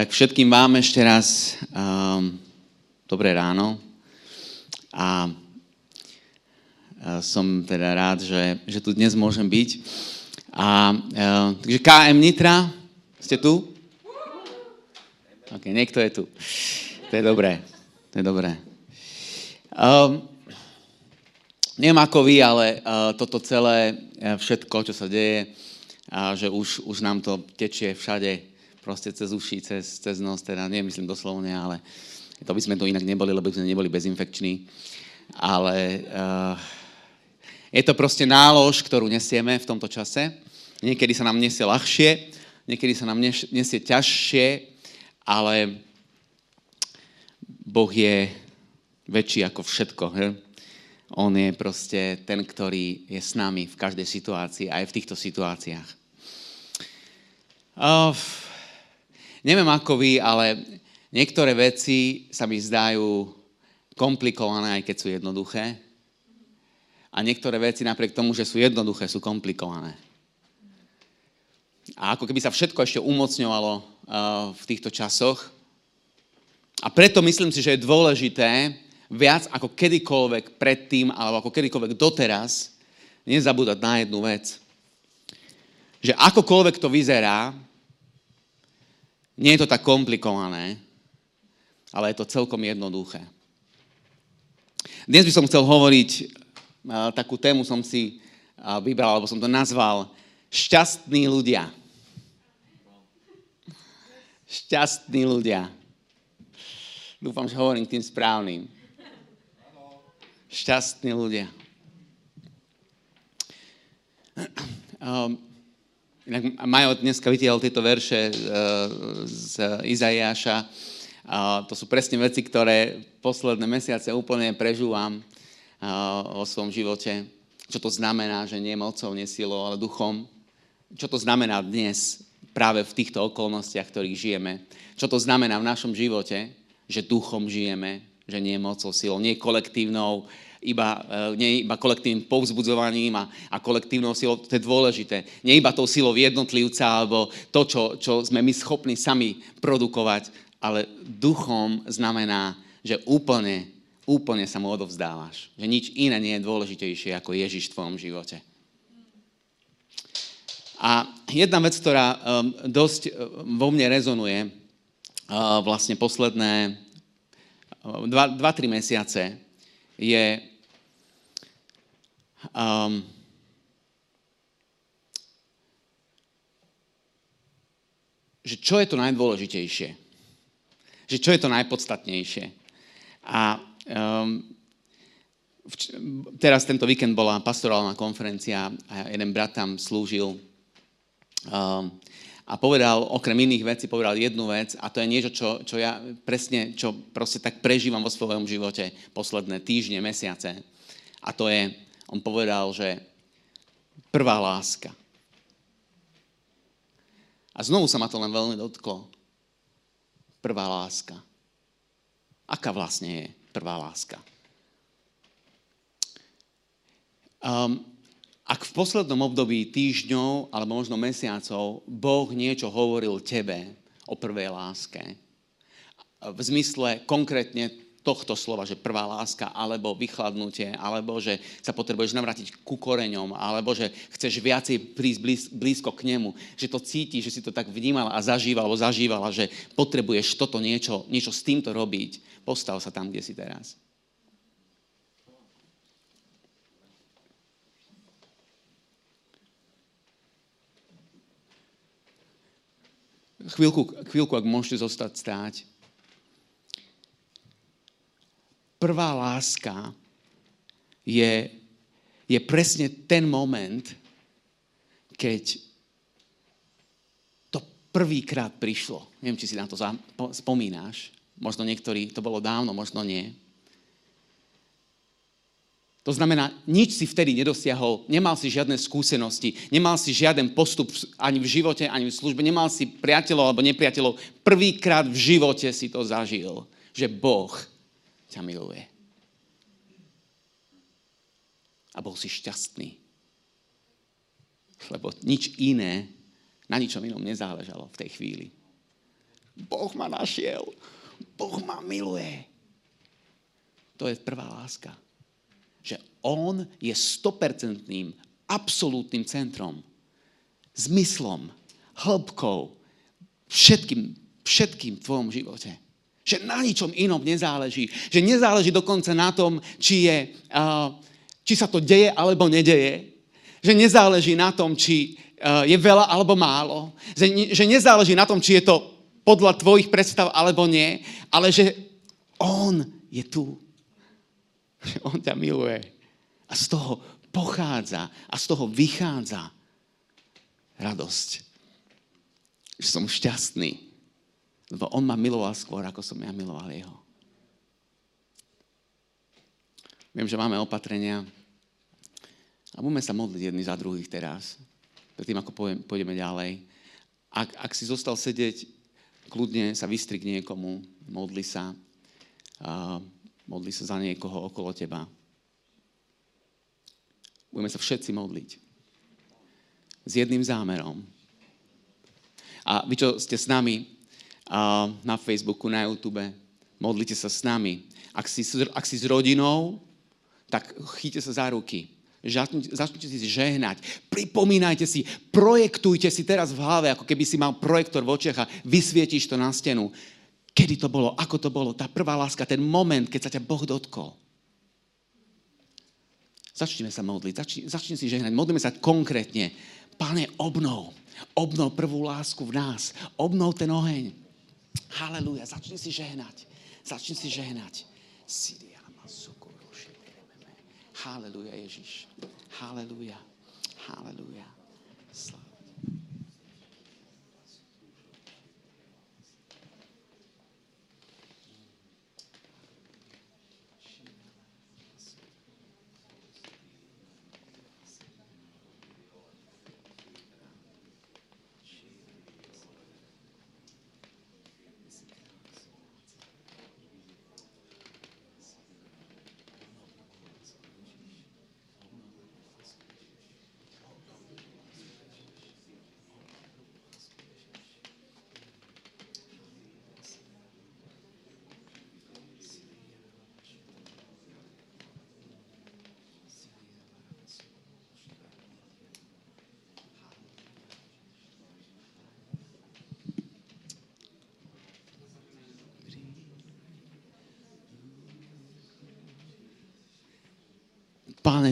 Tak všetkým vám ešte raz um, dobré ráno a uh, som teda rád, že, že tu dnes môžem byť. A, uh, takže KM Nitra, ste tu? Ok, niekto je tu. To je dobré, to je dobré. Um, neviem ako vy, ale uh, toto celé, uh, všetko, čo sa deje, uh, že už, už nám to tečie všade, proste cez uši, cez, cez nos, teda nemyslím doslovne, ale to by sme to inak neboli, lebo by sme neboli bezinfekční. Ale uh, je to proste nálož, ktorú nesieme v tomto čase. Niekedy sa nám nesie ľahšie, niekedy sa nám nesie ťažšie, ale Boh je väčší ako všetko. He? On je proste ten, ktorý je s nami v každej situácii, aj v týchto situáciách. Uh, Neviem ako vy, ale niektoré veci sa mi zdajú komplikované, aj keď sú jednoduché. A niektoré veci napriek tomu, že sú jednoduché, sú komplikované. A ako keby sa všetko ešte umocňovalo uh, v týchto časoch. A preto myslím si, že je dôležité viac ako kedykoľvek predtým, alebo ako kedykoľvek doteraz, nezabúdať na jednu vec. Že akokoľvek to vyzerá, nie je to tak komplikované, ale je to celkom jednoduché. Dnes by som chcel hovoriť, takú tému som si vybral, alebo som to nazval Šťastní ľudia. Šťastní ľudia. Dúfam, že hovorím tým správnym. Šťastní ľudia. Um, Inak Majo dneska vytiahol tieto verše eh, z Izaiáša. To sú presne veci, ktoré posledné mesiace úplne prežúvam eh, o svojom živote. Čo to znamená, že nie mocou, nie silou, ale duchom. Čo to znamená dnes, práve v týchto okolnostiach, v ktorých žijeme. Čo to znamená v našom živote, že duchom žijeme, že nie mocou, silou, nie kolektívnou iba, e, nie iba kolektívnym povzbudzovaním a, a kolektívnou silou, to je dôležité. Nie iba tou silou jednotlivca alebo to, čo, čo sme my schopní sami produkovať, ale duchom znamená, že úplne, úplne sa mu odovzdávaš. Že nič iné nie je dôležitejšie ako Ježiš v tvojom živote. A jedna vec, ktorá dosť vo mne rezonuje, uh, vlastne posledné uh, dva, dva, tri mesiace, je Um, že čo je to najdôležitejšie? Že čo je to najpodstatnejšie? A um, vč- teraz tento víkend bola pastorálna konferencia a jeden brat tam slúžil um, a povedal, okrem iných vecí, povedal jednu vec a to je niečo, čo, čo ja presne, čo proste tak prežívam vo svojom živote posledné týždne, mesiace. A to je, on povedal, že prvá láska. A znovu sa ma to len veľmi dotklo. Prvá láska. Aká vlastne je prvá láska? Um, ak v poslednom období týždňov alebo možno mesiacov Boh niečo hovoril tebe o prvej láske, v zmysle konkrétne tohto slova, že prvá láska, alebo vychladnutie, alebo že sa potrebuješ navrátiť ku koreňom, alebo že chceš viacej prísť blíz, blízko k nemu, že to cítiš, že si to tak vnímal a zažíval, alebo zažívala, že potrebuješ toto niečo, niečo s týmto robiť. Postav sa tam, kde si teraz. Chvíľku, chvíľku, ak môžete zostať stáť prvá láska je, je presne ten moment, keď to prvýkrát prišlo. Neviem, či si na to spomínáš. Možno niektorí, to bolo dávno, možno nie. To znamená, nič si vtedy nedosiahol, nemal si žiadne skúsenosti, nemal si žiaden postup ani v živote, ani v službe, nemal si priateľov alebo nepriateľov. Prvýkrát v živote si to zažil, že Boh ťa miluje. A bol si šťastný. Lebo nič iné, na ničom inom nezáležalo v tej chvíli. Boh ma našiel. Boh ma miluje. To je prvá láska. Že On je stopercentným, absolútnym centrom, zmyslom, hĺbkou, všetkým, všetkým v tvojom živote. Že na ničom inom nezáleží. Že nezáleží dokonca na tom, či, je, uh, či sa to deje alebo nedeje. Že nezáleží na tom, či uh, je veľa alebo málo. Že nezáleží na tom, či je to podľa tvojich predstav alebo nie. Ale že On je tu. Že On ťa miluje. A z toho pochádza a z toho vychádza radosť. Že som šťastný lebo on ma miloval skôr, ako som ja miloval jeho. Viem, že máme opatrenia a budeme sa modliť jedni za druhých teraz. Predtým, ako pôjdeme ďalej. Ak, ak si zostal sedieť, kľudne sa vystrik niekomu, modli sa, a modli sa za niekoho okolo teba. Budeme sa všetci modliť. S jedným zámerom. A vy, čo ste s nami, na Facebooku, na YouTube. Modlite sa s nami. Ak si, ak si s rodinou, tak chyťte sa za ruky. Začnite si žehnať. Pripomínajte si, projektujte si teraz v hlave, ako keby si mal projektor v očiach a vysvietíš to na stenu. Kedy to bolo, ako to bolo, tá prvá láska, ten moment, keď sa ťa Boh dotkol. Začneme sa modliť, začni, začni si žehnať, modlíme sa konkrétne. Pane, obnov, obnov prvú lásku v nás, obnov ten oheň. Haleluja, začni si žehnať. Začni si žehnať. Haleluja, Ježiš. Haleluja. Haleluja. Páne,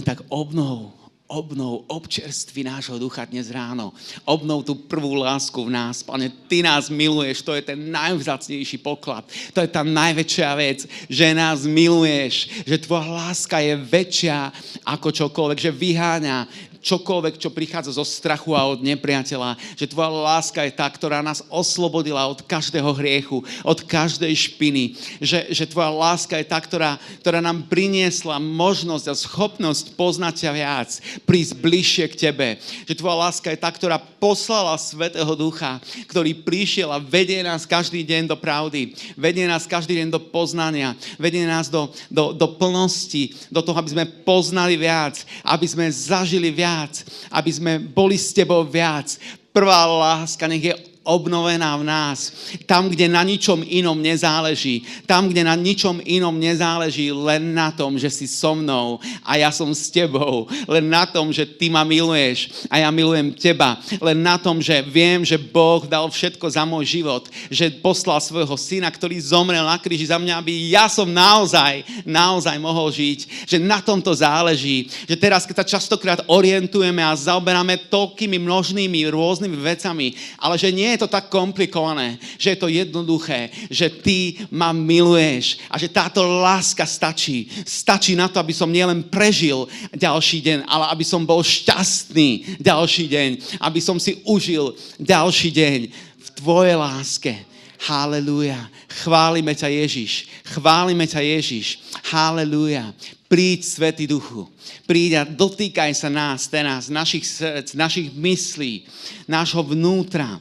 tak obnov, obnov, občerství nášho ducha dnes ráno. Obnov tú prvú lásku v nás. Pane, Ty nás miluješ, to je ten najvzácnejší poklad. To je tá najväčšia vec, že nás miluješ, že Tvoja láska je väčšia ako čokoľvek, že vyháňa čokoľvek, čo prichádza zo strachu a od nepriateľa. Že tvoja láska je tá, ktorá nás oslobodila od každého hriechu, od každej špiny. Že, že tvoja láska je tá, ktorá, ktorá nám priniesla možnosť a schopnosť poznať ťa viac, prísť bližšie k tebe. Že tvoja láska je tá, ktorá poslala Svetého Ducha, ktorý prišiel a vedie nás každý deň do pravdy. Vedie nás každý deň do poznania. Vedie nás do, do, do plnosti, do toho, aby sme poznali viac, aby sme zažili viac viac, aby sme boli s tebou viac. Prvá láska nech je obnovená v nás. Tam, kde na ničom inom nezáleží. Tam, kde na ničom inom nezáleží, len na tom, že si so mnou a ja som s tebou. Len na tom, že ty ma miluješ a ja milujem teba. Len na tom, že viem, že Boh dal všetko za môj život. Že poslal svojho syna, ktorý zomrel na kríži za mňa, aby ja som naozaj, naozaj mohol žiť. Že na tomto záleží. Že teraz, keď sa častokrát orientujeme a zaoberáme toľkými množnými rôznymi vecami, ale že nie je to tak komplikované, že je to jednoduché, že ty ma miluješ a že táto láska stačí. Stačí na to, aby som nielen prežil ďalší deň, ale aby som bol šťastný ďalší deň, aby som si užil ďalší deň v tvojej láske. Halelúja. Chválime ťa Ježiš. Chválime ťa Ježiš. Halelúja. Príď, Svetý Duchu. Príď a dotýkaj sa nás teraz, našich srdc, našich myslí, nášho vnútra.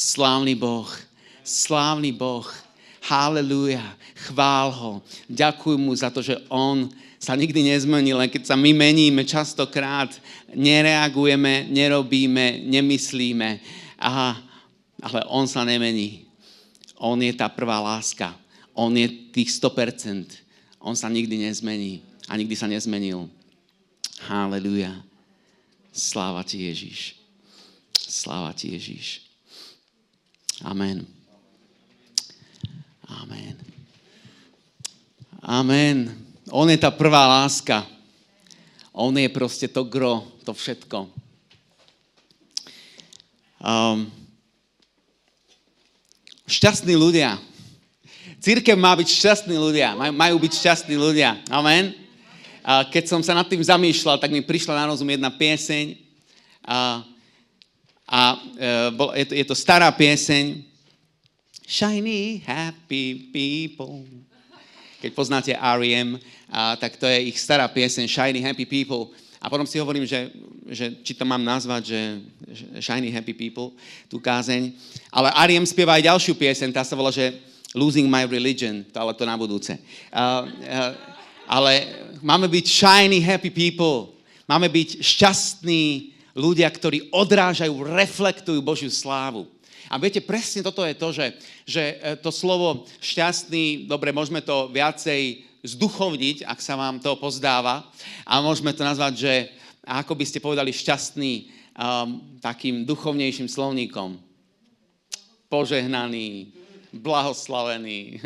Slávny Boh, slávny Boh, Haleluja, chvál ho. Ďakujem mu za to, že on sa nikdy nezmení, len keď sa my meníme častokrát, nereagujeme, nerobíme, nemyslíme. Aha, ale on sa nemení. On je tá prvá láska. On je tých 100%. On sa nikdy nezmení. A nikdy sa nezmenil. Haleluja. Sláva ti Ježíš. Sláva ti Ježíš. Amen. Amen. Amen. On je tá prvá láska. On je proste to gro, to všetko. Um, šťastní ľudia. Církev má byť šťastní ľudia. Maj, majú byť šťastní ľudia. Amen. A keď som sa nad tým zamýšľal, tak mi prišla na rozum jedna pieseň. A, a e, je, to, je to stará pieseň. Shiny, happy people. Keď poznáte R.E.M., a, tak to je ich stará pieseň Shiny, happy people. A potom si hovorím, že, že či to mám nazvať, že, Shiny Happy People, tú kázeň. Ale R.E.M. spieva aj ďalšiu pieseň, tá sa volá, že Losing My Religion, to ale to na budúce. Uh, uh, ale máme byť shiny, happy people. Máme byť šťastní ľudia, ktorí odrážajú, reflektujú Božiu slávu. A viete, presne toto je to, že, že e, to slovo šťastný, dobre, môžeme to viacej zduchovniť, ak sa vám to pozdáva. A môžeme to nazvať, že ako by ste povedali šťastný um, takým duchovnejším slovníkom. Požehnaný, blahoslavený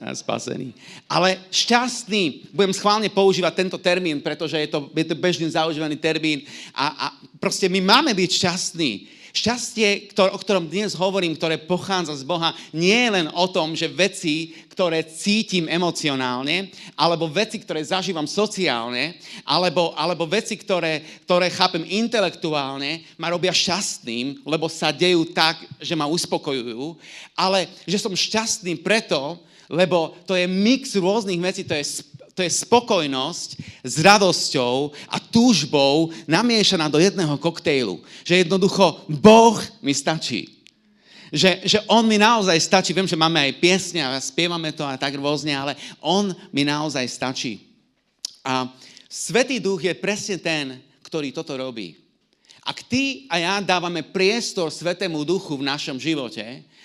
a spasený. Ale šťastný, budem schválne používať tento termín, pretože je to, je to bežný zaužívaný termín a, a proste my máme byť šťastní. Šťastie, o ktorom dnes hovorím, ktoré pochádza z Boha, nie je len o tom, že veci, ktoré cítim emocionálne, alebo veci, ktoré zažívam sociálne, alebo, alebo veci, ktoré, ktoré chápem intelektuálne, ma robia šťastným, lebo sa dejú tak, že ma uspokojujú, ale že som šťastný preto, lebo to je mix rôznych vecí, to je to je spokojnosť s radosťou a túžbou namiešaná do jedného koktejlu. Že jednoducho Boh mi stačí. Že, že On mi naozaj stačí. Viem, že máme aj piesne a spievame to a tak rôzne, ale On mi naozaj stačí. A Svetý duch je presne ten, ktorý toto robí. Ak ty a ja dávame priestor Svetému duchu v našom živote,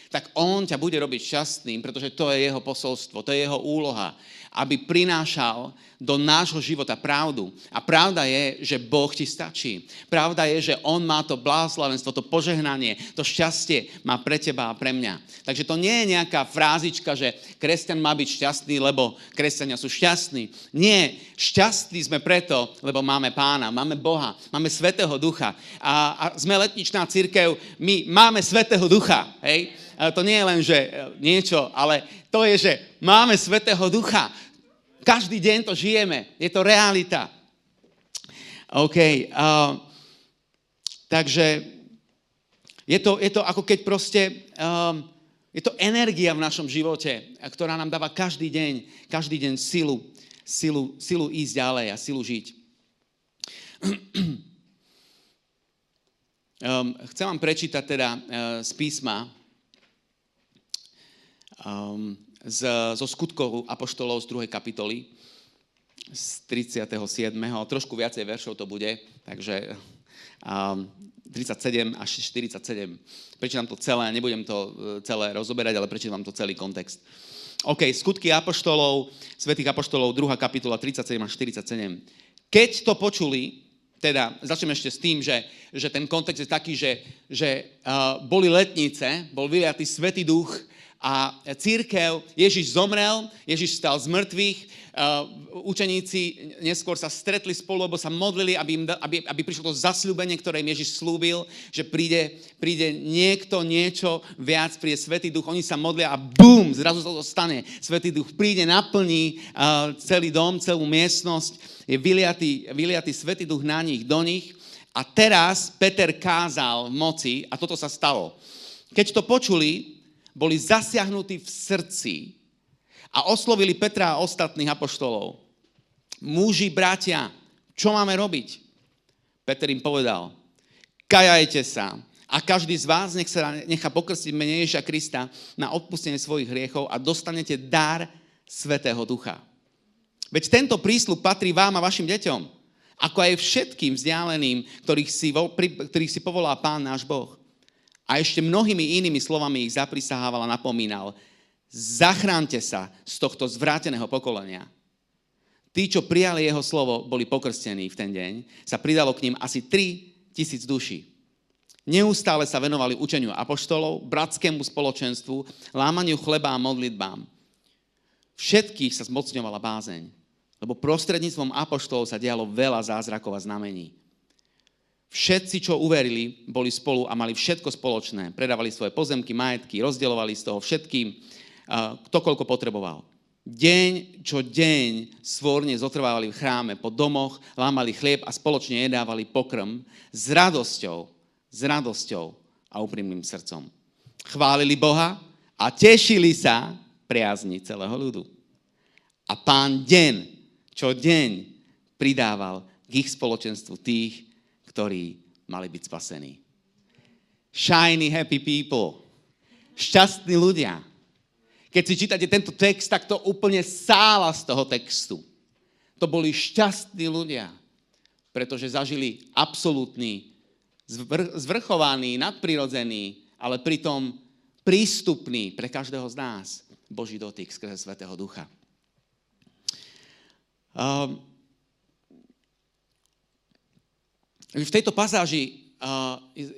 tak on ťa bude robiť šťastným, pretože to je jeho posolstvo, to je jeho úloha aby prinášal do nášho života pravdu. A pravda je, že Boh ti stačí. Pravda je, že On má to blahoslavenstvo, to požehnanie, to šťastie má pre teba a pre mňa. Takže to nie je nejaká frázička, že kresťan má byť šťastný, lebo kresťania sú šťastní. Nie, šťastní sme preto, lebo máme pána, máme Boha, máme Svetého Ducha. A, a sme letničná církev, my máme Svetého Ducha. Hej? To nie je len, že niečo, ale to je, že máme Svetého Ducha. Každý deň to žijeme. Je to realita. OK. Uh, takže je to, je to ako keď proste... Um, je to energia v našom živote, ktorá nám dáva každý deň, každý deň silu, silu, silu ísť ďalej a silu žiť. Um, chcem vám prečítať teda uh, z písma um, z, zo skutkov Apoštolov z 2. kapitoly, z 37. Trošku viacej veršov to bude, takže um, 37 až 47. Prečítam to celé, nebudem to e, celé rozoberať, ale prečítam to celý kontext. OK, skutky Apoštolov, Svetých Apoštolov, 2. kapitola 37 až 47. Keď to počuli, teda začneme ešte s tým, že, že ten kontext je taký, že, že uh, boli letnice, bol vyliatý Svetý duch a církev, Ježiš zomrel, Ježiš stal z mŕtvych, učeníci neskôr sa stretli spolu, lebo sa modlili, aby, im, aby, aby prišlo to zasľúbenie, ktoré im Ježiš slúbil, že príde, príde niekto, niečo viac, príde Svetý Duch, oni sa modlia a bum, zrazu sa to stane. Svetý Duch príde, naplní celý dom, celú miestnosť, je vyliatý, vyliatý Svetý Duch na nich, do nich. A teraz Peter kázal v moci a toto sa stalo. Keď to počuli, boli zasiahnutí v srdci a oslovili Petra a ostatných apoštolov. Muži, bratia, čo máme robiť? Peter im povedal, kajajte sa a každý z vás nech sa nechá pokrstiť mene Ježa Krista na odpustenie svojich hriechov a dostanete dar Svetého Ducha. Veď tento prísľub patrí vám a vašim deťom, ako aj všetkým vzdialeným, ktorých si, ktorých si povolá Pán náš Boh. A ešte mnohými inými slovami ich zaprisahával a napomínal. Zachránte sa z tohto zvráteného pokolenia. Tí, čo prijali jeho slovo, boli pokrstení v ten deň. Sa pridalo k ním asi 3 tisíc duší. Neustále sa venovali učeniu apoštolov, bratskému spoločenstvu, lámaniu chleba a modlitbám. Všetkých sa zmocňovala bázeň, lebo prostredníctvom apoštolov sa dialo veľa zázrakov a znamení. Všetci, čo uverili, boli spolu a mali všetko spoločné. Predávali svoje pozemky, majetky, rozdielovali z toho všetkým, kto koľko potreboval. Deň čo deň svorne zotrvávali v chráme, po domoch, lámali chlieb a spoločne jedávali pokrm s radosťou, s radosťou a úprimným srdcom. Chválili Boha a tešili sa priazni celého ľudu. A pán deň čo deň pridával k ich spoločenstvu tých, ktorí mali byť spasení. Shiny, happy people. Šťastní ľudia. Keď si čítate tento text, tak to úplne sála z toho textu. To boli šťastní ľudia, pretože zažili absolútny, zvr- zvrchovaný, nadprirodzený, ale pritom prístupný pre každého z nás Boží dotyk skrze Svetého Ducha. Um, v tejto pasáži,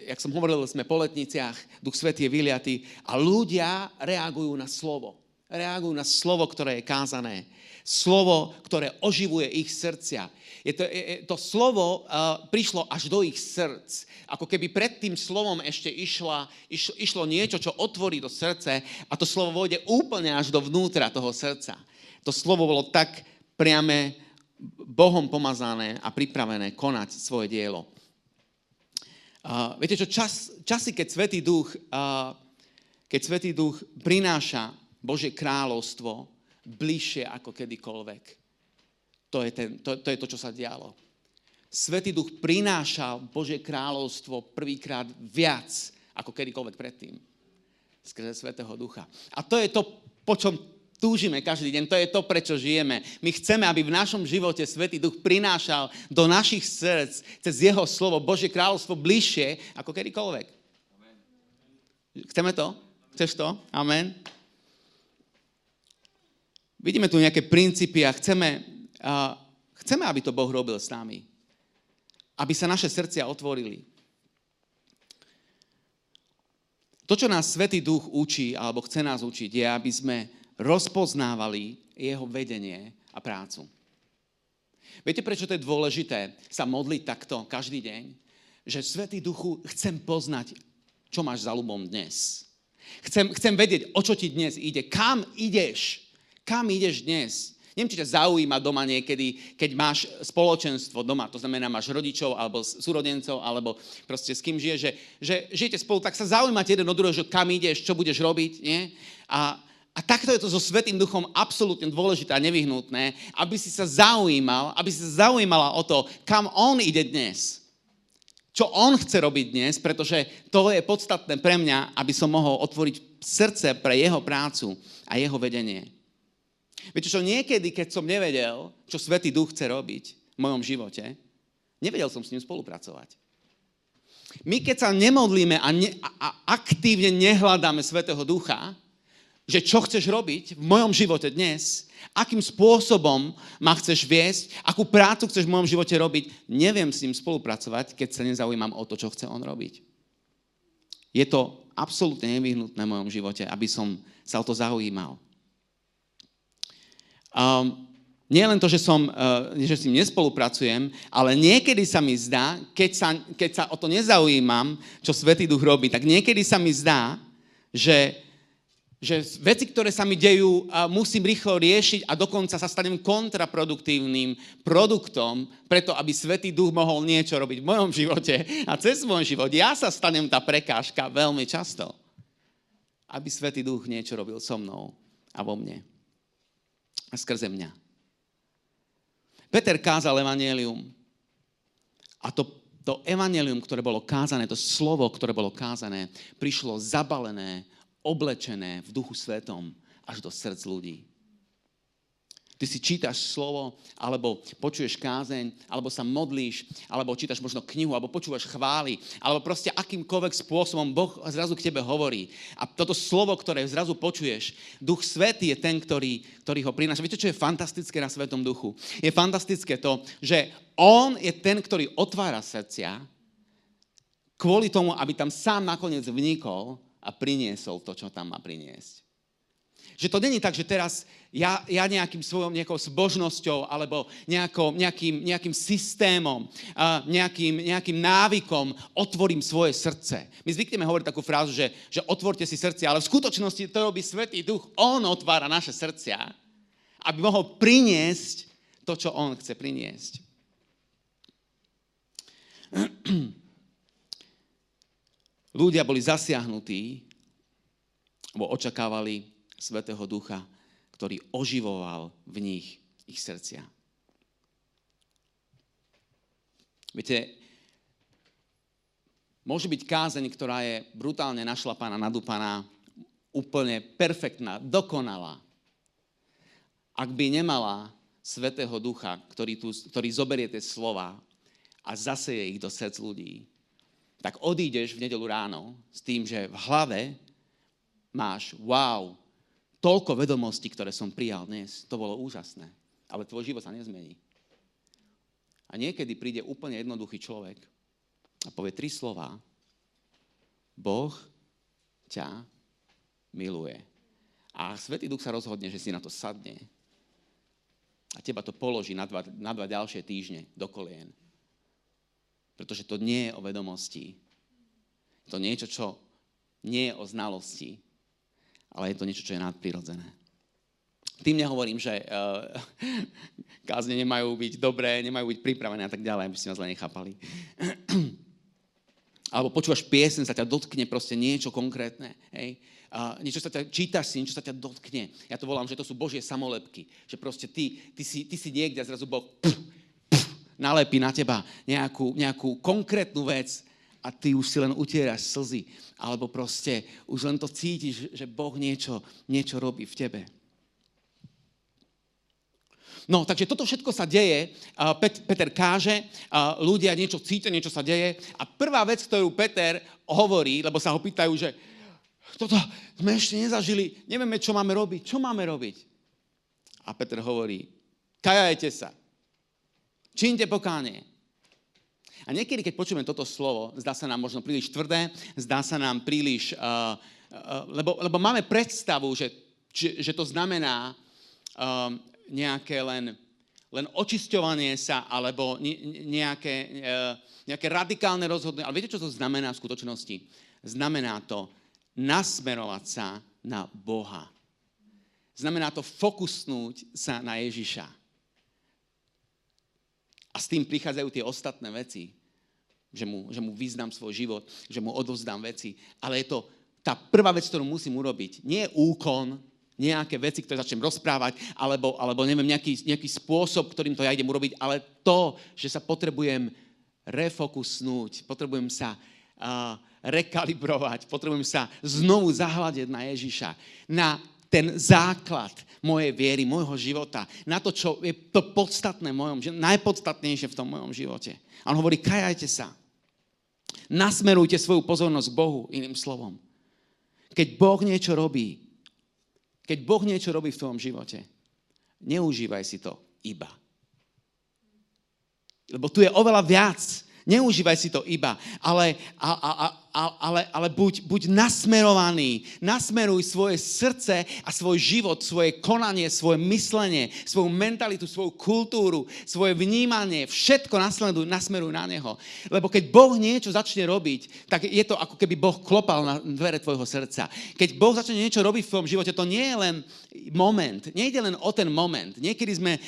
jak som hovoril, sme po letniciach, Duch Svetý je vyliatý a ľudia reagujú na slovo. Reagujú na slovo, ktoré je kázané. Slovo, ktoré oživuje ich srdcia. Je to, je, to slovo uh, prišlo až do ich srdc. Ako keby pred tým slovom ešte išla, iš, išlo niečo, čo otvorí to srdce a to slovo vôjde úplne až do vnútra toho srdca. To slovo bolo tak priame Bohom pomazané a pripravené konať svoje dielo. Uh, viete čo, čas, časy, keď Svetý Duch, uh, keď Svetý Duch prináša Božie kráľovstvo bližšie ako kedykoľvek. To je, ten, to, to je to, čo sa dialo. Svetý Duch prinášal Božie kráľovstvo prvýkrát viac ako kedykoľvek predtým. Skrze Svetého Ducha. A to je to, po čom túžime každý deň. To je to, prečo žijeme. My chceme, aby v našom živote Svetý Duch prinášal do našich srdc cez Jeho slovo Božie kráľovstvo bližšie ako kedykoľvek. Chceme to? Chceš to? Amen. Vidíme tu nejaké princípy a chceme, uh, chceme, aby to Boh robil s nami. Aby sa naše srdcia otvorili. To, čo nás Svetý Duch učí, alebo chce nás učiť, je, aby sme rozpoznávali jeho vedenie a prácu. Viete, prečo to je dôležité sa modliť takto každý deň? Že Svetý Duchu, chcem poznať, čo máš za ľubom dnes. Chcem, chcem vedieť, o čo ti dnes ide. Kam ideš? Kam ideš dnes? Neviem, či ťa zaujíma doma niekedy, keď máš spoločenstvo doma, to znamená, máš rodičov alebo súrodencov, alebo proste s kým žiješ, že, že žijete spolu, tak sa zaujímate jeden od druhého, že kam ideš, čo budeš robiť, nie? A, a takto je to so Svetým duchom absolútne dôležité a nevyhnutné, aby si sa zaujímal, aby si sa zaujímala o to, kam on ide dnes. Čo on chce robiť dnes, pretože to je podstatné pre mňa, aby som mohol otvoriť srdce pre jeho prácu a jeho vedenie. Viete čo, niekedy, keď som nevedel, čo Svetý duch chce robiť v mojom živote, nevedel som s ním spolupracovať. My keď sa nemodlíme a, ne, a aktívne nehľadáme Svetého ducha, že čo chceš robiť v mojom živote dnes, akým spôsobom ma chceš viesť, akú prácu chceš v mojom živote robiť, neviem s ním spolupracovať, keď sa nezaujímam o to, čo chce on robiť. Je to absolútne nevyhnutné v mojom živote, aby som sa o to zaujímal. Um, nie len to, že, som, uh, že s ním nespolupracujem, ale niekedy sa mi zdá, keď sa, keď sa o to nezaujímam, čo Svetý Duch robí, tak niekedy sa mi zdá, že že veci, ktoré sa mi dejú, musím rýchlo riešiť a dokonca sa stanem kontraproduktívnym produktom, preto aby Svetý Duch mohol niečo robiť v mojom živote a cez môj život. Ja sa stanem tá prekážka veľmi často. Aby Svetý Duch niečo robil so mnou a vo mne. A skrze mňa. Peter kázal evanelium. A to, to evanelium, ktoré bolo kázané, to slovo, ktoré bolo kázané, prišlo zabalené oblečené v duchu svetom až do srdc ľudí. Ty si čítaš slovo, alebo počuješ kázeň, alebo sa modlíš, alebo čítaš možno knihu, alebo počúvaš chvály, alebo proste akýmkoľvek spôsobom Boh zrazu k tebe hovorí. A toto slovo, ktoré zrazu počuješ, Duch Svetý je ten, ktorý, ktorý ho prináša. Viete, čo je fantastické na Svetom Duchu? Je fantastické to, že On je ten, ktorý otvára srdcia kvôli tomu, aby tam sám nakoniec vnikol a priniesol to, čo tam má priniesť. Že to není tak, že teraz ja, ja nejakým svojou nejakou zbožnosťou alebo nejakou, nejakým, nejakým systémom, nejakým, nejakým návykom otvorím svoje srdce. My zvykneme hovoriť takú frázu, že, že otvorte si srdce, ale v skutočnosti to robí Svetý Duch. On otvára naše srdcia, aby mohol priniesť to, čo On chce priniesť. Ľudia boli zasiahnutí, bo očakávali Svetého Ducha, ktorý oživoval v nich ich srdcia. Viete, môže byť kázeň, ktorá je brutálne našlapaná, nadúpaná, úplne perfektná, dokonalá. Ak by nemala Svetého Ducha, ktorý, tu, ktorý zoberie tie slova a zaseje ich do srdc ľudí, tak odídeš v nedelu ráno s tým, že v hlave máš wow, toľko vedomostí, ktoré som prijal dnes, to bolo úžasné. Ale tvoj život sa nezmení. A niekedy príde úplne jednoduchý človek a povie tri slova. Boh ťa miluje. A Svetý Duch sa rozhodne, že si na to sadne a teba to položí na dva, na dva ďalšie týždne do kolien. Pretože to nie je o vedomosti. To niečo, čo nie je o znalosti, ale je to niečo, čo je nadprirodzené. Tým nehovorím, že uh, kázne nemajú byť dobré, nemajú byť pripravené a tak ďalej, aby ste ma zle nechápali. Alebo počúvaš piesen, sa ťa dotkne proste niečo konkrétne. Hej? Uh, niečo sa ťa, čítaš si, niečo sa ťa dotkne. Ja to volám, že to sú Božie samolepky. Že proste ty, ty, si, ty si niekde a zrazu Boh pf, pf, nalepí na teba nejakú, nejakú konkrétnu vec a ty už si len utieraš slzy, alebo proste už len to cítiš, že Boh niečo, niečo robí v tebe. No, takže toto všetko sa deje, Peter káže, ľudia niečo cítia, niečo sa deje a prvá vec, ktorú Peter hovorí, lebo sa ho pýtajú, že toto sme ešte nezažili, nevieme, čo máme robiť, čo máme robiť? A Peter hovorí, kajajte sa, čínte pokánie, a niekedy, keď počujeme toto slovo, zdá sa nám možno príliš tvrdé, zdá sa nám príliš... Uh, uh, lebo, lebo máme predstavu, že, že, že to znamená uh, nejaké len, len očisťovanie sa alebo nejaké, uh, nejaké radikálne rozhodnutie. Ale viete, čo to znamená v skutočnosti? Znamená to nasmerovať sa na Boha. Znamená to fokusnúť sa na Ježiša. A s tým prichádzajú tie ostatné veci. Že mu, že mu vyznám svoj život, že mu odovzdám veci. Ale je to tá prvá vec, ktorú musím urobiť. Nie je úkon, nejaké veci, ktoré začnem rozprávať, alebo, alebo neviem, nejaký, nejaký spôsob, ktorým to ja idem urobiť, ale to, že sa potrebujem refokusnúť, potrebujem sa uh, rekalibrovať, potrebujem sa znovu zahľadiť na Ježiša, na ten základ mojej viery, môjho života, na to, čo je to podstatné v mojom najpodstatnejšie v tom mojom živote. A on hovorí, kajajte sa. Nasmerujte svoju pozornosť k Bohu, iným slovom. Keď Boh niečo robí, keď Boh niečo robí v tvojom živote, neužívaj si to iba. Lebo tu je oveľa viac. Neužívaj si to iba, ale, a, a, ale, ale buď, buď nasmerovaný, nasmeruj svoje srdce a svoj život, svoje konanie, svoje myslenie, svoju mentalitu, svoju kultúru, svoje vnímanie, všetko nasleduj, nasmeruj na Neho. Lebo keď Boh niečo začne robiť, tak je to ako keby Boh klopal na dvere tvojho srdca. Keď Boh začne niečo robiť v tvojom živote, to nie je len moment, nejde len o ten moment. Niekedy sme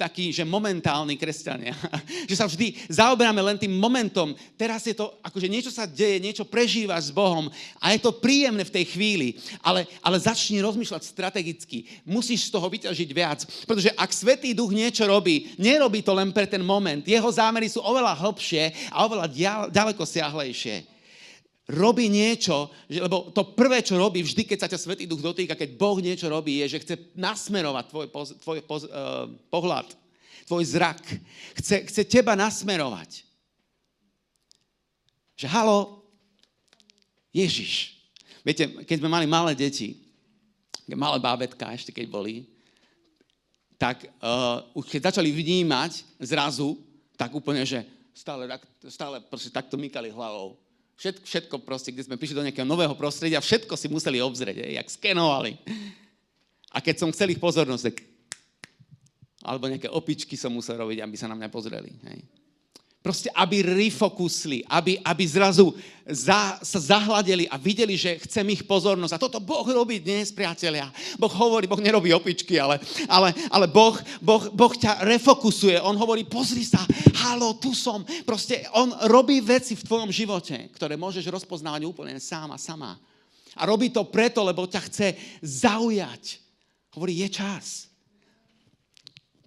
takí, že momentálni kresťania, že sa vždy zaoberáme len tým momentom. Teraz je to, akože niečo sa deje, niečo prežívaš s Bohom a je to príjemné v tej chvíli, ale, ale začni rozmýšľať strategicky. Musíš z toho vyťažiť viac, pretože ak Svetý Duch niečo robí, nerobí to len pre ten moment. Jeho zámery sú oveľa hlbšie a oveľa ďaleko siahlejšie. robí niečo, lebo to prvé, čo robí vždy, keď sa ťa Svetý Duch dotýka, keď Boh niečo robí, je, že chce nasmerovať tvoj, poz, tvoj poz, uh, pohľad, tvoj zrak. Chce, chce teba nasmerovať. Že halo, Ježiš. Viete, keď sme mali malé deti, malé bábetka ešte keď boli, tak uh, už keď začali vnímať zrazu, tak úplne, že stále, stále proste takto mykali hlavou Všetko, všetko proste, kde sme prišli do nejakého nového prostredia, všetko si museli obzrieť, jak skenovali. A keď som chcel ich pozornosť, tak alebo nejaké opičky som musel robiť, aby sa na mňa pozreli. Hej. Proste, aby refokusli, aby, aby zrazu za, sa zahladili a videli, že chcem ich pozornosť. A toto Boh robí dnes, priatelia. Boh hovorí, Boh nerobí opičky, ale, ale, ale boh, boh, boh ťa refokusuje. On hovorí, pozri sa, halo, tu som. Proste on robí veci v tvojom živote, ktoré môžeš rozpoznávať úplne sám a sama. A robí to preto, lebo ťa chce zaujať. Hovorí, je čas.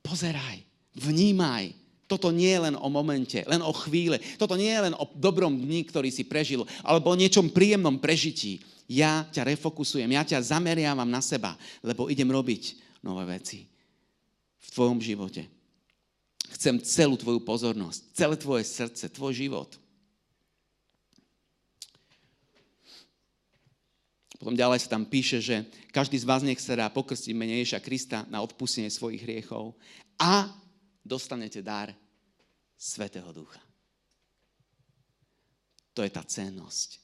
Pozeraj, vnímaj, toto nie je len o momente, len o chvíle. Toto nie je len o dobrom dni, ktorý si prežil, alebo o niečom príjemnom prežití. Ja ťa refokusujem, ja ťa zameriavam na seba, lebo idem robiť nové veci v tvojom živote. Chcem celú tvoju pozornosť, celé tvoje srdce, tvoj život. Potom ďalej sa tam píše, že každý z vás nech sa dá pokrstiť mene Ježa Krista na odpustenie svojich hriechov a dostanete dar Svetého Ducha. To je tá cennosť.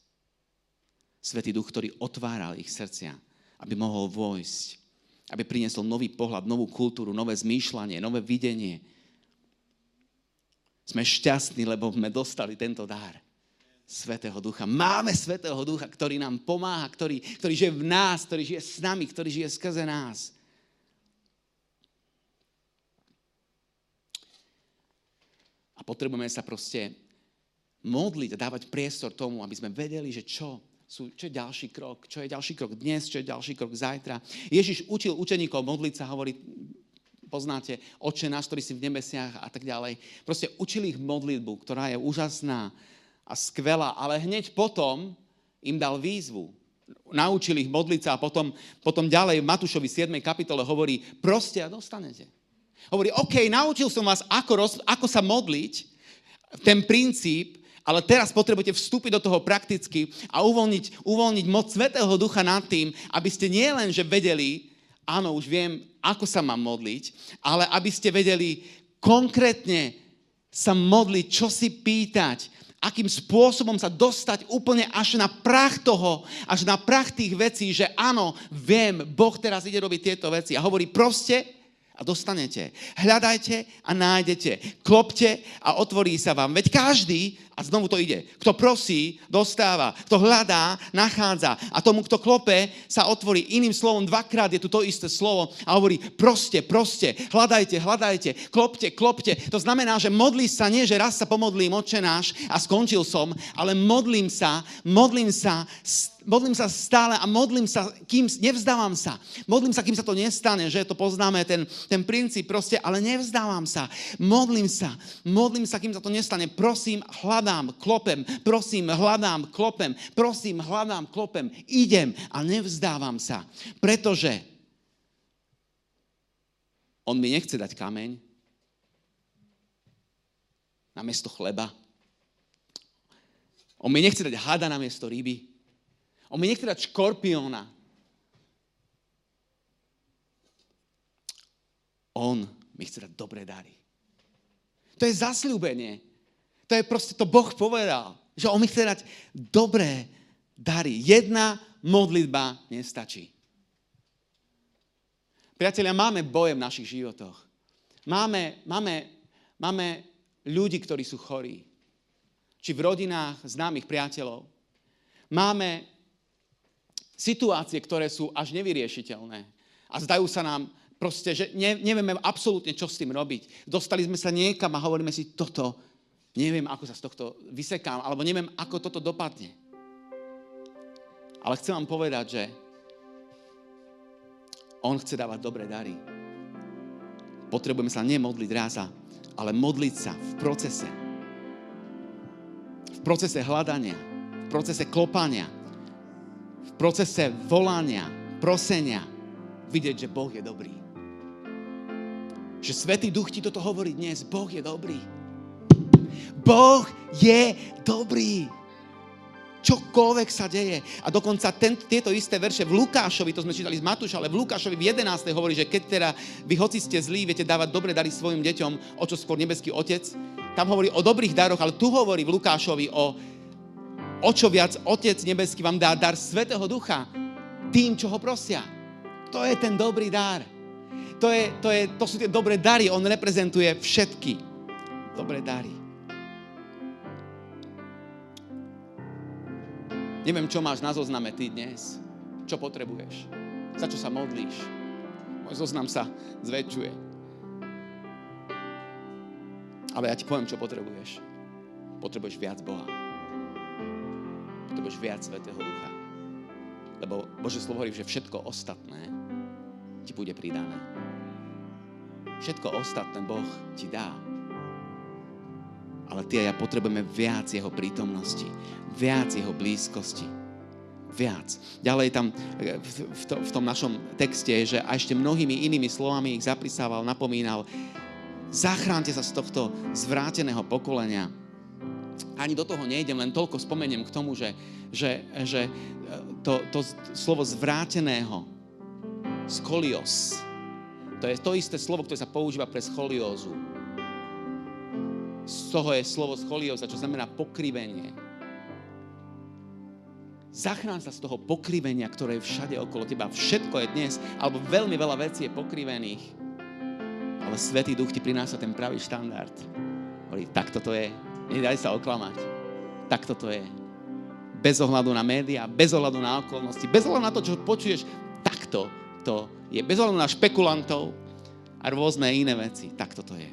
Svetý Duch, ktorý otváral ich srdcia, aby mohol vojsť, aby priniesol nový pohľad, novú kultúru, nové zmýšľanie, nové videnie. Sme šťastní, lebo sme dostali tento dar. Svetého Ducha. Máme Svetého Ducha, ktorý nám pomáha, ktorý, ktorý žije v nás, ktorý žije s nami, ktorý žije skrze nás. Potrebujeme sa proste modliť a dávať priestor tomu, aby sme vedeli, že čo, sú, čo je ďalší krok, čo je ďalší krok dnes, čo je ďalší krok zajtra. Ježiš učil učeníkov modliť sa, hovorí, poznáte, oče náš, ktorý si v nebesiach a tak ďalej. Proste učil ich modlitbu, ktorá je úžasná a skvelá, ale hneď potom im dal výzvu. Naučil ich modliť sa a potom, potom ďalej v Matúšovi 7. kapitole hovorí, proste a dostanete. Hovorí, OK, naučil som vás, ako, roz, ako sa modliť, ten princíp, ale teraz potrebujete vstúpiť do toho prakticky a uvoľniť, uvoľniť moc Svetého Ducha nad tým, aby ste nielen, že vedeli, áno, už viem, ako sa mám modliť, ale aby ste vedeli konkrétne sa modliť, čo si pýtať, akým spôsobom sa dostať úplne až na prach toho, až na prach tých vecí, že áno, viem, Boh teraz ide robiť tieto veci. A hovorí proste, a dostanete. Hľadajte a nájdete. Klopte a otvorí sa vám. Veď každý, a znovu to ide, kto prosí, dostáva. Kto hľadá, nachádza. A tomu, kto klope, sa otvorí. Iným slovom, dvakrát je tu to isté slovo a hovorí proste, proste, hľadajte, hľadajte, klopte, klopte. To znamená, že modlí sa nie, že raz sa pomodlím, oče náš a skončil som, ale modlím sa, modlím sa, modlím sa stále a modlím sa, kým nevzdávam sa. Modlím sa, kým sa to nestane, že to poznáme, ten, ten princíp proste, ale nevzdávam sa. Modlím sa, modlím sa, kým sa to nestane. Prosím, hľadám, klopem, prosím, hľadám, klopem, prosím, hľadám, klopem. Idem a nevzdávam sa. Pretože on mi nechce dať kameň na miesto chleba. On mi nechce dať hada na miesto ryby. On mi nechce dať škorpióna. On mi chce dať dobré dary. To je zasľúbenie. To je proste, to Boh povedal, že on mi chce dať dobré dary. Jedna modlitba nestačí. Priatelia, máme boje v našich životoch. Máme, máme, máme ľudí, ktorí sú chorí. Či v rodinách známych priateľov. Máme situácie, ktoré sú až nevyriešiteľné. A zdajú sa nám proste, že ne, nevieme absolútne, čo s tým robiť. Dostali sme sa niekam a hovoríme si, toto, neviem, ako sa z tohto vysekám, alebo neviem, ako toto dopadne. Ale chcem vám povedať, že on chce dávať dobré dary. Potrebujeme sa nemodliť ráza, ale modliť sa v procese. V procese hľadania. procese klopania, v procese volania, prosenia, vidieť, že Boh je dobrý. Že Svetý Duch ti toto hovorí dnes. Boh je dobrý. Boh je dobrý. Čokoľvek sa deje. A dokonca ten, tieto isté verše v Lukášovi, to sme čítali z Matúša, ale v Lukášovi v 11. hovorí, že keď teda vy hoci ste zlí, viete dávať dobre dary svojim deťom, o čo skôr nebeský otec. Tam hovorí o dobrých daroch, ale tu hovorí v Lukášovi o, o čo viac otec nebeský vám dá dar Svetého Ducha tým, čo ho prosia. To je ten dobrý dar. To, je, to, je, to sú tie dobré dary. On reprezentuje všetky dobré dary. Neviem, čo máš na zozname ty dnes. Čo potrebuješ. Za čo sa modlíš. Môj zoznam sa zväčšuje. Ale ja ti poviem, čo potrebuješ. Potrebuješ viac Boha. Potrebuješ viac Svetého Ducha. Lebo Bože slovo hovorí, že všetko ostatné ti bude pridané. Všetko ostatné Boh ti dá. Ale ty a ja potrebujeme viac Jeho prítomnosti, viac Jeho blízkosti. Viac. Ďalej tam e, v, to, v tom našom texte je, že a ešte mnohými inými slovami ich zaprisával, napomínal. Zachránte sa z tohto zvráteného pokolenia. Ani do toho nejdem, len toľko spomeniem k tomu, že, že, že e, to, to slovo zvráteného, skolios, to je to isté slovo, ktoré sa používa pre scholiózu z toho je slovo scholioza, čo znamená pokrivenie. Zachrán sa z toho pokrivenia, ktoré je všade okolo teba. Všetko je dnes, alebo veľmi veľa vecí je pokrivených. Ale Svetý Duch ti prináša ten pravý štandard. Hovorí, takto to je. Nedaj sa oklamať. Takto to je. Bez ohľadu na médiá, bez ohľadu na okolnosti, bez ohľadu na to, čo počuješ, takto to je. Bez ohľadu na špekulantov a rôzne iné veci. Takto to je.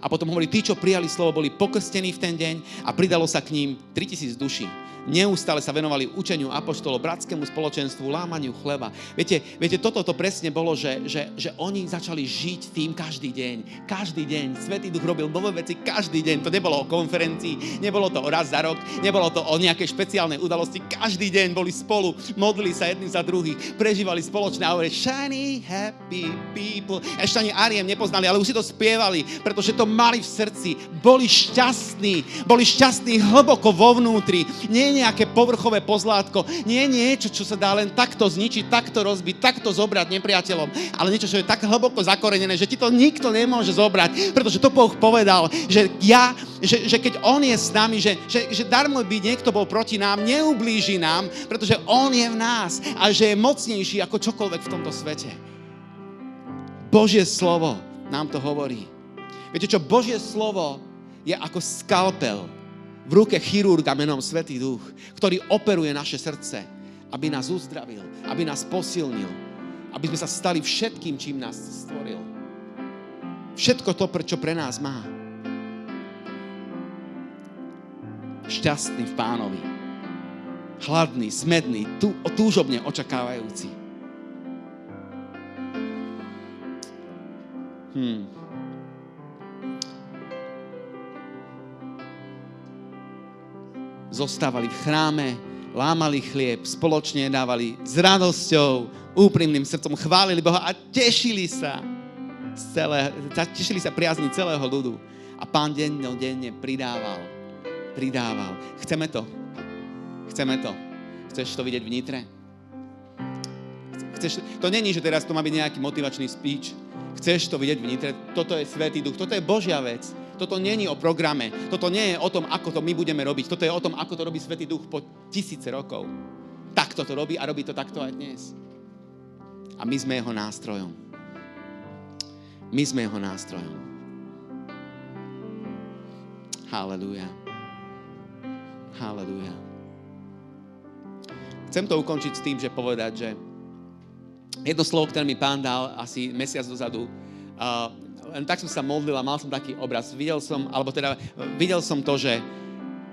A potom hovorí, tí, čo prijali slovo, boli pokrstení v ten deň a pridalo sa k ním 3000 duší neustále sa venovali učeniu apoštolov, bratskému spoločenstvu, lámaniu chleba. Viete, viete toto to presne bolo, že, že, že oni začali žiť tým každý deň. Každý deň. Svetý duch robil nové veci každý deň. To nebolo o konferencii, nebolo to raz za rok, nebolo to o nejakej špeciálnej udalosti. Každý deň boli spolu, modlili sa jedni za druhých, prežívali spoločné a hovorili shiny, happy people. Ešte ani Ariem nepoznali, ale už si to spievali, pretože to mali v srdci. Boli šťastní, boli šťastní hlboko vo vnútri. Nie nie nejaké povrchové pozlátko, nie niečo, čo sa dá len takto zničiť, takto rozbiť, takto zobrať nepriateľom, ale niečo, čo je tak hlboko zakorenené, že ti to nikto nemôže zobrať, pretože to Boh povedal, že ja, že, že keď On je s nami, že, že, že darmo by niekto bol proti nám, neublíži nám, pretože On je v nás a že je mocnejší ako čokoľvek v tomto svete. Božie slovo nám to hovorí. Viete čo, Božie slovo je ako skalpel, v ruke chirurga menom Svetý Duch, ktorý operuje naše srdce, aby nás uzdravil, aby nás posilnil, aby sme sa stali všetkým, čím nás stvoril. Všetko to, čo pre nás má. Šťastný v pánovi. Hladný, smedný, tú, túžobne očakávajúci. Hmm. Zostávali v chráme, lámali chlieb, spoločne dávali s radosťou, úprimným srdcom, chválili Boha a tešili sa. Z celé, tešili sa priazni celého ľudu. A pán denne, pridával. Pridával. Chceme to. Chceme to. Chceš to vidieť v Nitre? Chceš, to není, že teraz to má byť nejaký motivačný speech. Chceš to vidieť v Nitre? Toto je Svetý Duch. Toto je Božia vec. Toto není o programe. Toto nie je o tom, ako to my budeme robiť. Toto je o tom, ako to robí Svetý Duch po tisíce rokov. Takto to robí a robí to takto aj dnes. A my sme jeho nástrojom. My sme jeho nástrojom. Halelúja. Halelúja. Chcem to ukončiť s tým, že povedať, že jedno slovo, ktoré mi pán dal asi mesiac dozadu, uh, len tak som sa modlil a mal som taký obraz. Videl som, alebo teda videl som to, že,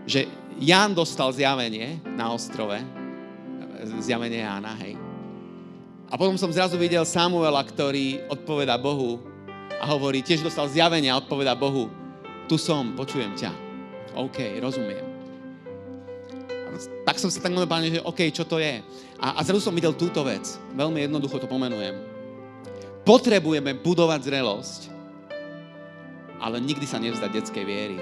že Ján dostal zjavenie na ostrove, zjavenie Jána, hej. A potom som zrazu videl Samuela, ktorý odpoveda Bohu a hovorí, tiež dostal zjavenie a odpoveda Bohu, tu som, počujem ťa. OK, rozumiem. tak som sa tak páne, že OK, čo to je? A, a zrazu som videl túto vec. Veľmi jednoducho to pomenujem. Potrebujeme budovať zrelosť, ale nikdy sa nevzdať detskej viery.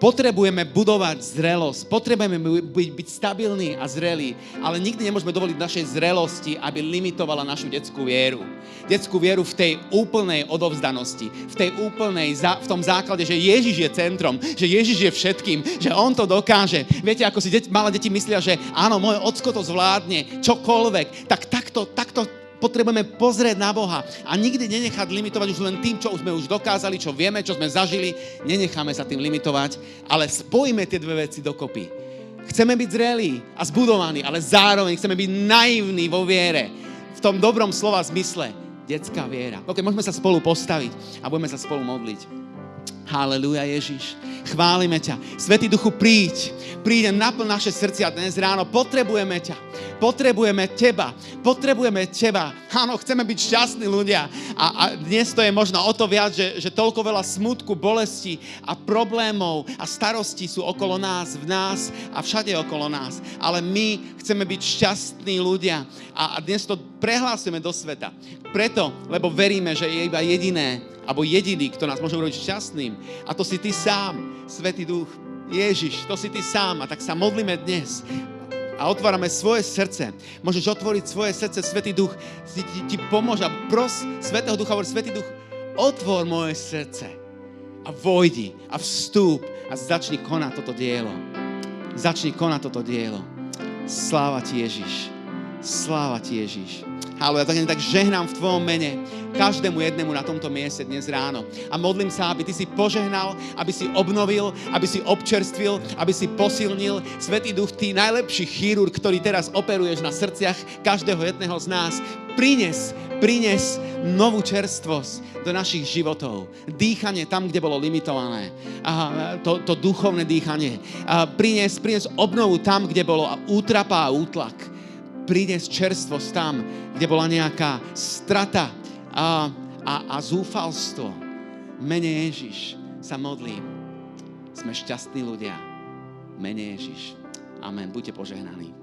Potrebujeme budovať zrelosť, potrebujeme byť, byť stabilní a zrelí, ale nikdy nemôžeme dovoliť našej zrelosti, aby limitovala našu detskú vieru. Detskú vieru v tej úplnej odovzdanosti, v tej úplnej, v tom základe, že Ježiš je centrom, že Ježiš je všetkým, že On to dokáže. Viete, ako si deti, malé deti myslia, že áno, môj ocko to zvládne, čokoľvek, tak takto, takto potrebujeme pozrieť na Boha a nikdy nenechať limitovať už len tým, čo sme už dokázali, čo vieme, čo sme zažili. Nenecháme sa tým limitovať, ale spojíme tie dve veci dokopy. Chceme byť zrelí a zbudovaní, ale zároveň chceme byť naivní vo viere. V tom dobrom slova zmysle. Detská viera. Ok, môžeme sa spolu postaviť a budeme sa spolu modliť. Haleluja Ježiš. Chválime ťa. Svetý Duchu, príď. Príď a naplň naše srdcia dnes ráno. Potrebujeme ťa. Potrebujeme teba. Potrebujeme teba. Áno, chceme byť šťastní ľudia. A, a dnes to je možno o to viac, že, že toľko veľa smutku, bolesti a problémov a starostí sú okolo nás, v nás a všade okolo nás. Ale my chceme byť šťastní ľudia. A, a dnes to prehlásime do sveta. Preto, lebo veríme, že je iba jediné, alebo jediný, kto nás môže urobiť šťastným. A to si ty sám, Svetý Duch. Ježiš, to si ty sám. A tak sa modlíme dnes a otvárame svoje srdce. Môžeš otvoriť svoje srdce, Svetý Duch ti, ti, ti pomôže a pros Svetého Ducha, hovor, Svetý Duch, otvor moje srdce a vojdi a vstúp a začni konať toto dielo. Začni konať toto dielo. Sláva ti Ježiš. Sláva ti Ježiš. Halo, ja tak, tak žehnám v tvojom mene každému jednému na tomto mieste dnes ráno. A modlím sa, aby ty si požehnal, aby si obnovil, aby si občerstvil, aby si posilnil. Svetý duch, ty najlepší chirurg, ktorý teraz operuješ na srdciach každého jedného z nás, prines, prines novú čerstvosť do našich životov. Dýchanie tam, kde bolo limitované. A to, to duchovné dýchanie. A prines, prines obnovu tam, kde bolo útrapa a útlak. Prines čerstvosť tam, kde bola nejaká strata a, a, a zúfalstvo. Mene Ježiš sa modlím. Sme šťastní ľudia. Mene Ježiš. Amen. Buďte požehnaní.